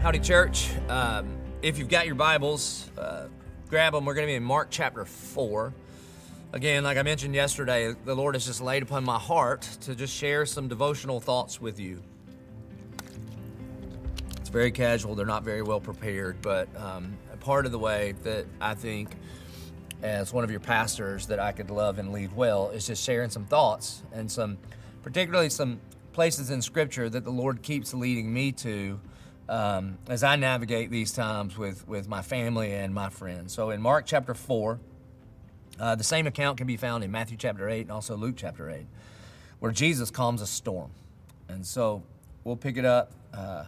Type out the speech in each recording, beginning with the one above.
Howdy, church. Um, if you've got your Bibles, uh, grab them. We're going to be in Mark chapter 4. Again, like I mentioned yesterday, the Lord has just laid upon my heart to just share some devotional thoughts with you. It's very casual, they're not very well prepared, but um, part of the way that I think, as one of your pastors, that I could love and lead well is just sharing some thoughts and some, particularly some places in Scripture that the Lord keeps leading me to um, as I navigate these times with, with my family and my friends. So in Mark chapter 4, uh, the same account can be found in Matthew chapter 8 and also Luke chapter 8, where Jesus calms a storm. And so we'll pick it up uh,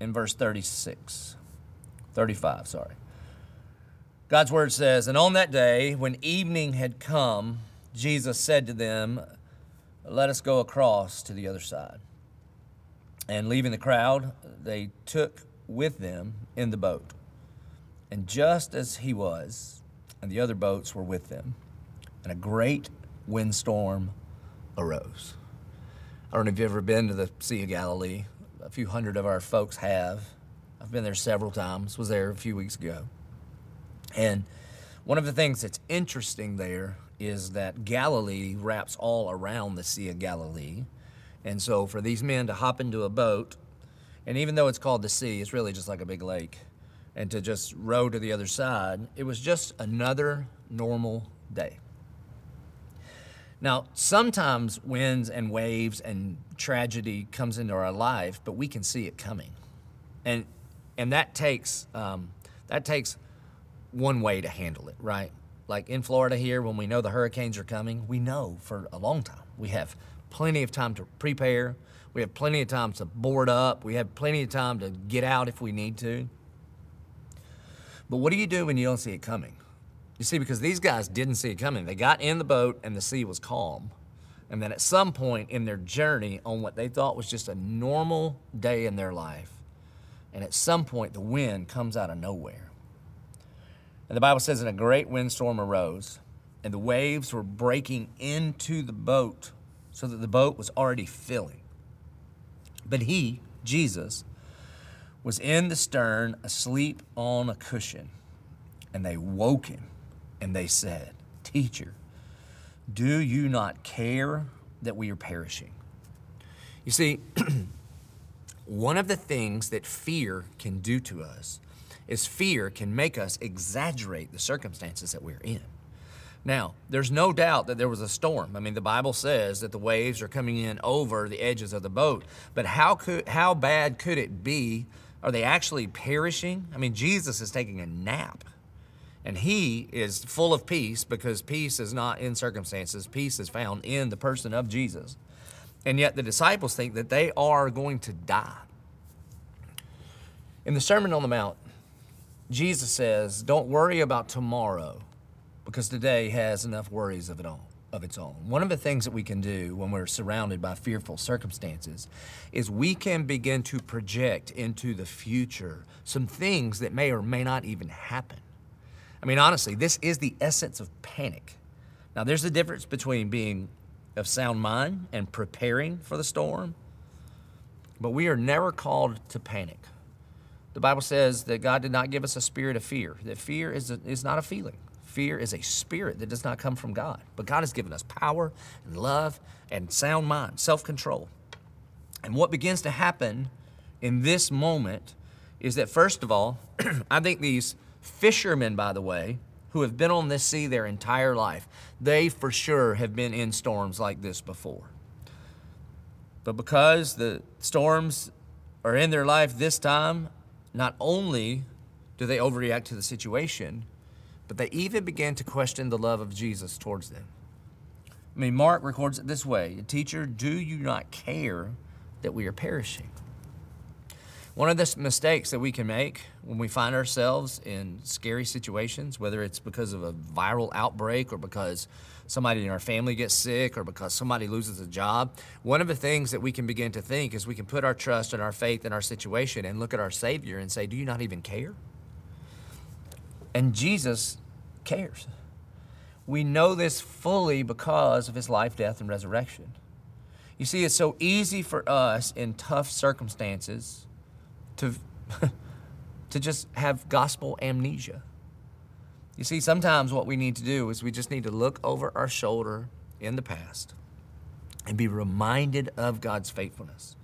in verse 36, 35, sorry. God's word says, And on that day, when evening had come, Jesus said to them, Let us go across to the other side. And leaving the crowd, they took with them in the boat. And just as he was, and the other boats were with them, and a great windstorm arose. I don't know if you've ever been to the Sea of Galilee. A few hundred of our folks have. I've been there several times, was there a few weeks ago. And one of the things that's interesting there is that Galilee wraps all around the Sea of Galilee. And so for these men to hop into a boat, and even though it's called the sea, it's really just like a big lake, and to just row to the other side, it was just another normal day. Now, sometimes winds and waves and tragedy comes into our life, but we can see it coming, and and that takes um, that takes one way to handle it, right? Like in Florida here, when we know the hurricanes are coming, we know for a long time. We have plenty of time to prepare. We have plenty of time to board up. We have plenty of time to get out if we need to. But what do you do when you don't see it coming? You see, because these guys didn't see it coming. They got in the boat and the sea was calm. And then at some point in their journey on what they thought was just a normal day in their life, and at some point the wind comes out of nowhere. And the Bible says, and a great windstorm arose, and the waves were breaking into the boat so that the boat was already filling. But he, Jesus, was in the stern, asleep on a cushion. And they woke him and they said, Teacher, do you not care that we are perishing? You see, one of the things that fear can do to us is fear can make us exaggerate the circumstances that we're in. Now, there's no doubt that there was a storm. I mean, the Bible says that the waves are coming in over the edges of the boat. But how could how bad could it be? Are they actually perishing? I mean, Jesus is taking a nap. And he is full of peace because peace is not in circumstances. Peace is found in the person of Jesus. And yet the disciples think that they are going to die. In the Sermon on the Mount, Jesus says, Don't worry about tomorrow because today has enough worries of it all of its own. One of the things that we can do when we're surrounded by fearful circumstances is we can begin to project into the future some things that may or may not even happen. I mean, honestly, this is the essence of panic. Now, there's a difference between being of sound mind and preparing for the storm, but we are never called to panic. The Bible says that God did not give us a spirit of fear, that fear is, a, is not a feeling. Fear is a spirit that does not come from God. But God has given us power and love and sound mind, self control. And what begins to happen in this moment is that, first of all, I think these fishermen, by the way, who have been on this sea their entire life, they for sure have been in storms like this before. But because the storms are in their life this time, not only do they overreact to the situation, but they even began to question the love of Jesus towards them. I mean, Mark records it this way Teacher, do you not care that we are perishing? One of the mistakes that we can make when we find ourselves in scary situations, whether it's because of a viral outbreak or because somebody in our family gets sick or because somebody loses a job, one of the things that we can begin to think is we can put our trust and our faith in our situation and look at our Savior and say, Do you not even care? And Jesus cares. We know this fully because of his life, death, and resurrection. You see, it's so easy for us in tough circumstances to to just have gospel amnesia. You see, sometimes what we need to do is we just need to look over our shoulder in the past and be reminded of God's faithfulness.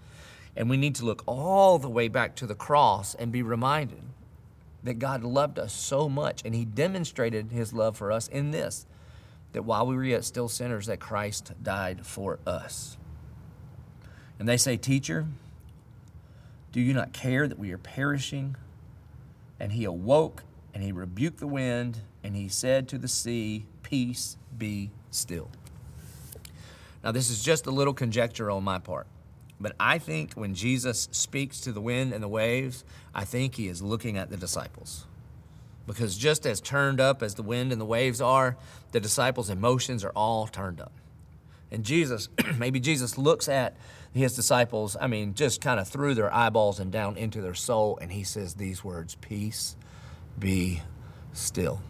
And we need to look all the way back to the cross and be reminded that God loved us so much and he demonstrated his love for us in this that while we were yet still sinners that Christ died for us. And they say, "Teacher, do you not care that we are perishing?" And he awoke and he rebuked the wind and he said to the sea, "Peace, be still." Now this is just a little conjecture on my part. But I think when Jesus speaks to the wind and the waves, I think he is looking at the disciples. Because just as turned up as the wind and the waves are, the disciples' emotions are all turned up. And Jesus, maybe Jesus looks at his disciples, I mean, just kind of through their eyeballs and down into their soul, and he says these words Peace, be still.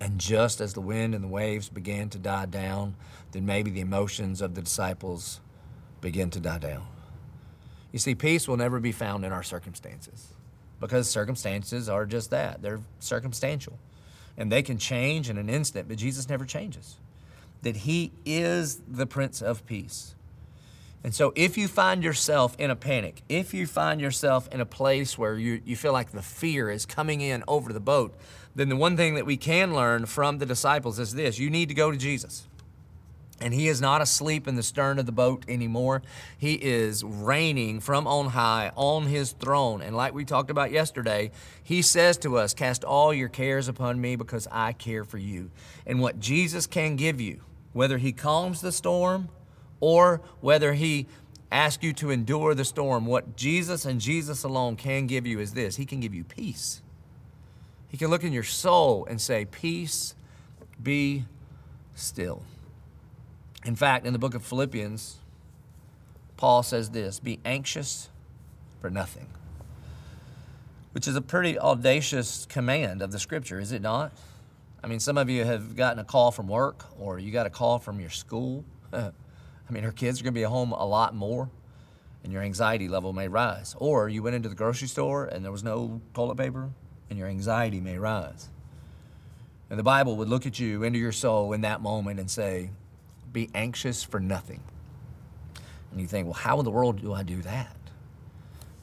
And just as the wind and the waves began to die down, then maybe the emotions of the disciples begin to die down. You see, peace will never be found in our circumstances because circumstances are just that they're circumstantial and they can change in an instant, but Jesus never changes. That He is the Prince of Peace. And so, if you find yourself in a panic, if you find yourself in a place where you, you feel like the fear is coming in over the boat, then the one thing that we can learn from the disciples is this you need to go to Jesus. And he is not asleep in the stern of the boat anymore. He is reigning from on high on his throne. And like we talked about yesterday, he says to us, Cast all your cares upon me because I care for you. And what Jesus can give you, whether he calms the storm or whether he asks you to endure the storm, what Jesus and Jesus alone can give you is this He can give you peace. He can look in your soul and say, Peace, be still. In fact, in the book of Philippians, Paul says this Be anxious for nothing, which is a pretty audacious command of the scripture, is it not? I mean, some of you have gotten a call from work or you got a call from your school. I mean, her kids are going to be at home a lot more and your anxiety level may rise. Or you went into the grocery store and there was no toilet paper and your anxiety may rise. And the Bible would look at you into your soul in that moment and say, be anxious for nothing. And you think, well, how in the world do I do that?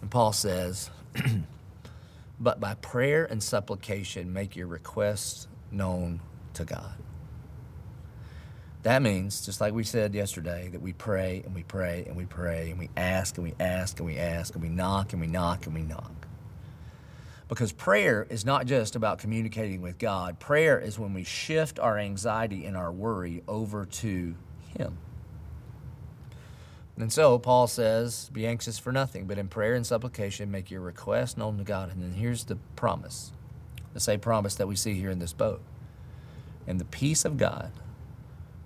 And Paul says, but by prayer and supplication, make your requests known to God. That means, just like we said yesterday, that we pray and we pray and we pray and we ask and we ask and we ask and we knock and we knock and we knock. Because prayer is not just about communicating with God, prayer is when we shift our anxiety and our worry over to Him. And so Paul says, Be anxious for nothing, but in prayer and supplication make your request known to God. And then here's the promise the same promise that we see here in this boat. And the peace of God,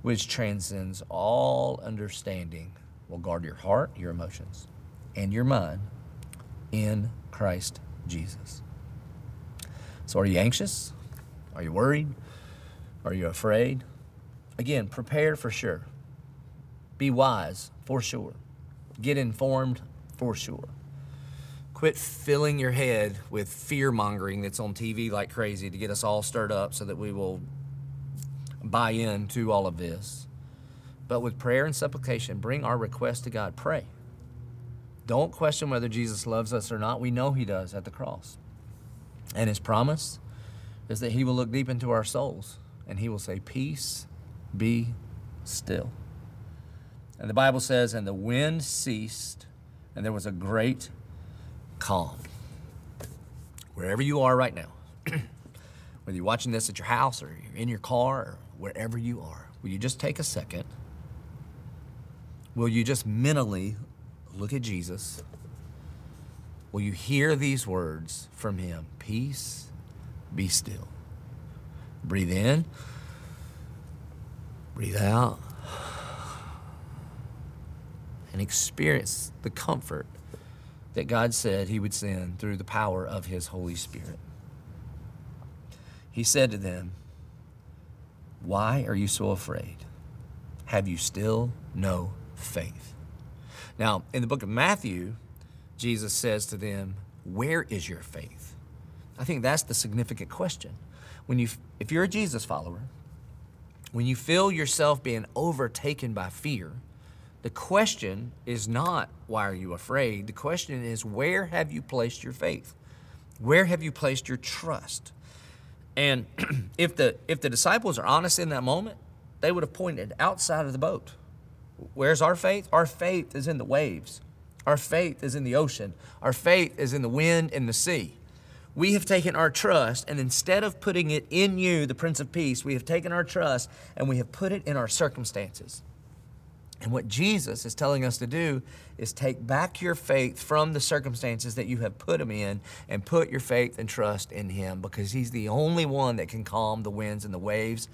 which transcends all understanding, will guard your heart, your emotions, and your mind in Christ Jesus. So, are you anxious? Are you worried? Are you afraid? Again, prepare for sure. Be wise for sure. Get informed for sure. Quit filling your head with fear mongering that's on TV like crazy to get us all stirred up so that we will buy in to all of this. But with prayer and supplication, bring our request to God. Pray. Don't question whether Jesus loves us or not. We know He does at the cross. And his promise is that he will look deep into our souls and he will say, Peace, be still. And the Bible says, And the wind ceased, and there was a great calm. Wherever you are right now, whether you're watching this at your house or you're in your car or wherever you are, will you just take a second? Will you just mentally look at Jesus? Will you hear these words from him? Peace, be still. Breathe in, breathe out, and experience the comfort that God said he would send through the power of his Holy Spirit. He said to them, Why are you so afraid? Have you still no faith? Now, in the book of Matthew, Jesus says to them, where is your faith? I think that's the significant question. When you, if you're a Jesus follower, when you feel yourself being overtaken by fear, the question is not, why are you afraid? The question is, where have you placed your faith? Where have you placed your trust? And if the, if the disciples are honest in that moment, they would have pointed outside of the boat. Where's our faith? Our faith is in the waves. Our faith is in the ocean. Our faith is in the wind and the sea. We have taken our trust, and instead of putting it in you, the Prince of Peace, we have taken our trust and we have put it in our circumstances. And what Jesus is telling us to do is take back your faith from the circumstances that you have put him in and put your faith and trust in him because he's the only one that can calm the winds and the waves.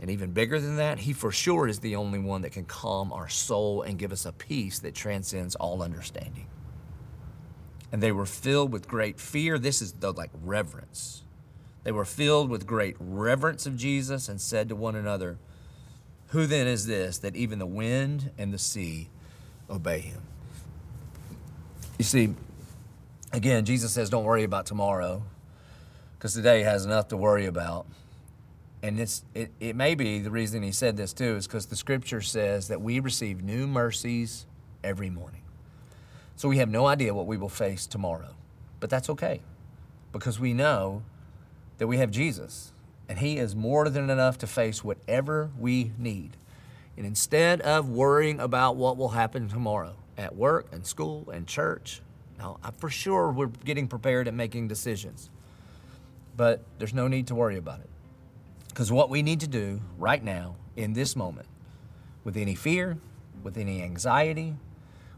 And even bigger than that, he for sure is the only one that can calm our soul and give us a peace that transcends all understanding. And they were filled with great fear. This is the like reverence. They were filled with great reverence of Jesus and said to one another, who then is this that even the wind and the sea obey him? You see, again, Jesus says, don't worry about tomorrow because today has enough to worry about. And it, it may be the reason he said this too is because the scripture says that we receive new mercies every morning. So we have no idea what we will face tomorrow. But that's okay because we know that we have Jesus and He is more than enough to face whatever we need. And instead of worrying about what will happen tomorrow at work and school and church, now for sure we're getting prepared and making decisions. But there's no need to worry about it. Because what we need to do right now, in this moment, with any fear, with any anxiety,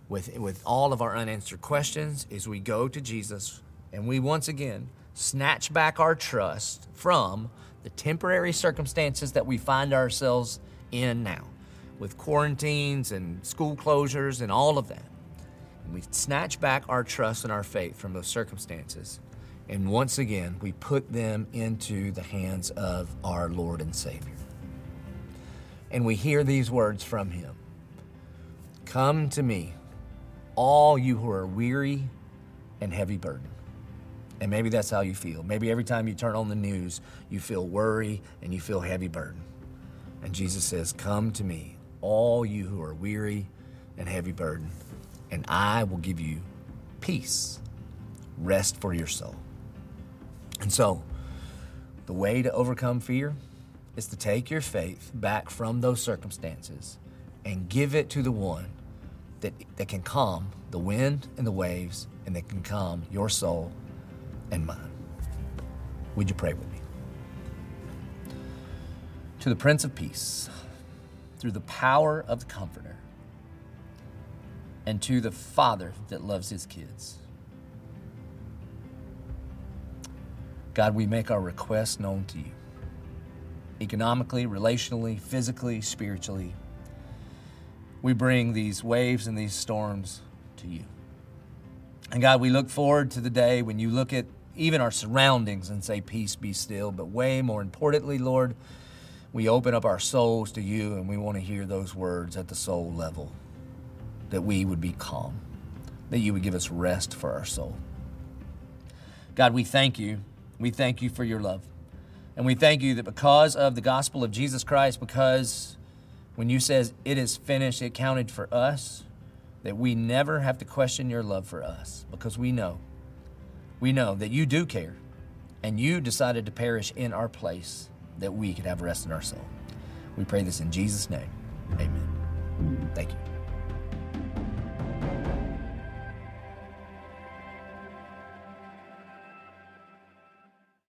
with, with all of our unanswered questions, is we go to Jesus and we once again snatch back our trust from the temporary circumstances that we find ourselves in now, with quarantines and school closures and all of that. And we snatch back our trust and our faith from those circumstances. And once again, we put them into the hands of our Lord and Savior. And we hear these words from Him Come to me, all you who are weary and heavy burdened and maybe that's how you feel. Maybe every time you turn on the news, you feel worry and you feel heavy burden. And Jesus says, Come to me, all you who are weary and heavy burden, and I will give you peace, rest for your soul. And so, the way to overcome fear is to take your faith back from those circumstances and give it to the one that, that can calm the wind and the waves and that can calm your soul and mine. Would you pray with me? To the Prince of Peace, through the power of the Comforter, and to the Father that loves his kids. God, we make our requests known to you economically, relationally, physically, spiritually. We bring these waves and these storms to you. And God, we look forward to the day when you look at even our surroundings and say, Peace be still. But way more importantly, Lord, we open up our souls to you and we want to hear those words at the soul level that we would be calm, that you would give us rest for our soul. God, we thank you. We thank you for your love. And we thank you that because of the gospel of Jesus Christ, because when you says it is finished, it counted for us, that we never have to question your love for us because we know we know that you do care and you decided to perish in our place that we could have rest in our soul. We pray this in Jesus' name. Amen. Thank you.